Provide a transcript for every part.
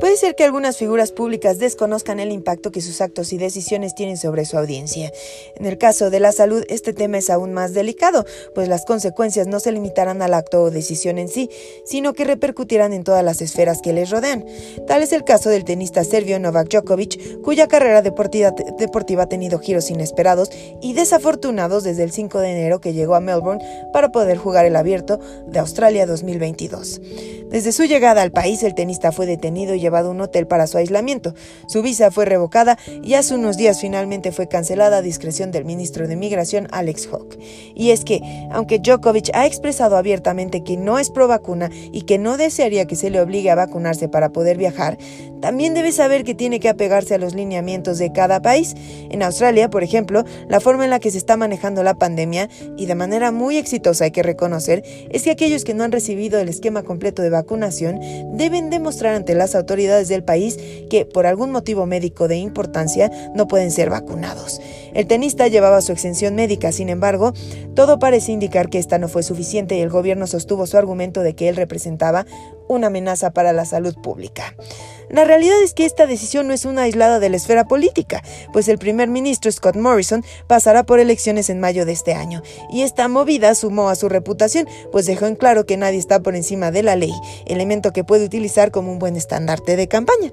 Puede ser que algunas figuras públicas desconozcan el impacto que sus actos y decisiones tienen sobre su audiencia. En el caso de la salud, este tema es aún más delicado, pues las consecuencias no se limitarán al acto o decisión en sí, sino que repercutirán en todas las esferas que les rodean. Tal es el caso del tenista serbio Novak Djokovic, cuya carrera deportiva, ha tenido giros inesperados y desafortunados desde el 5 de enero que llegó a Melbourne para poder jugar el abierto de Australia 2022. Desde su llegada al país, el tenista fue detenido y llevado a un hotel para su aislamiento. Su visa fue revocada y hace unos días finalmente fue cancelada a discreción del ministro de Migración, Alex Hawke. Y es que, aunque Djokovic ha expresado abiertamente que no es pro vacuna y que no desearía que se le obligue a vacunarse para poder viajar, también debe saber que tiene que apegarse a los lineamientos de cada país. En Australia, por ejemplo, la forma en la que se está manejando la pandemia, y de manera muy exitosa hay que reconocer, es que aquellos que no han recibido el esquema completo de vacunación deben demostrar ante las autoridades del país que, por algún motivo médico de importancia, no pueden ser vacunados. El tenista llevaba su exención médica, sin embargo, todo parece indicar que esta no fue suficiente y el gobierno sostuvo su argumento de que él representaba una amenaza para la salud pública. La realidad es que esta decisión no es una aislada de la esfera política, pues el primer ministro Scott Morrison pasará por elecciones en mayo de este año, y esta movida sumó a su reputación, pues dejó en claro que nadie está por encima de la ley, elemento que puede utilizar como un buen estandarte de campaña.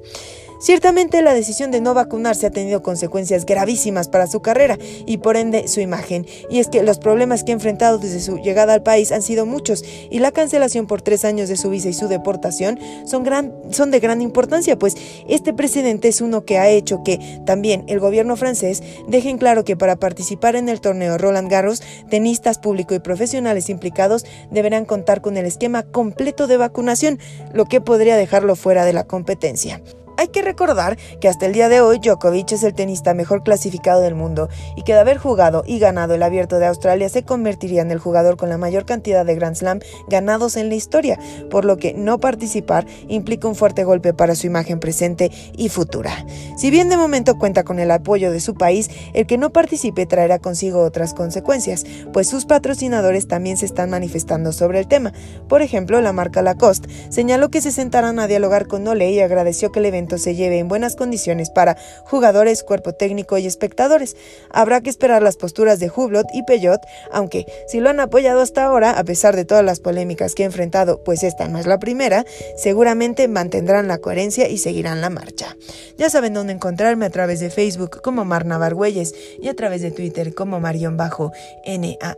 Ciertamente la decisión de no vacunarse ha tenido consecuencias gravísimas para su carrera y por ende su imagen, y es que los problemas que ha enfrentado desde su llegada al país han sido muchos y la cancelación por tres años de su visa y su deportación son, gran, son de gran importancia, pues este precedente es uno que ha hecho que también el gobierno francés deje en claro que para participar en el torneo Roland Garros, tenistas público y profesionales implicados deberán contar con el esquema completo de vacunación, lo que podría dejarlo fuera de la competencia. Hay que recordar que hasta el día de hoy Djokovic es el tenista mejor clasificado del mundo y que de haber jugado y ganado el abierto de Australia se convertiría en el jugador con la mayor cantidad de Grand Slam ganados en la historia, por lo que no participar implica un fuerte golpe para su imagen presente y futura. Si bien de momento cuenta con el apoyo de su país, el que no participe traerá consigo otras consecuencias, pues sus patrocinadores también se están manifestando sobre el tema. Por ejemplo, la marca Lacoste señaló que se sentarán a dialogar con Ole y agradeció que el se lleve en buenas condiciones para jugadores, cuerpo técnico y espectadores. Habrá que esperar las posturas de Hublot y Peyot, aunque si lo han apoyado hasta ahora, a pesar de todas las polémicas que ha enfrentado, pues esta no es la primera, seguramente mantendrán la coherencia y seguirán la marcha. Ya saben dónde encontrarme a través de Facebook como Marna Bargüelles y a través de Twitter como Marion Bajo NAA.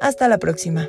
Hasta la próxima.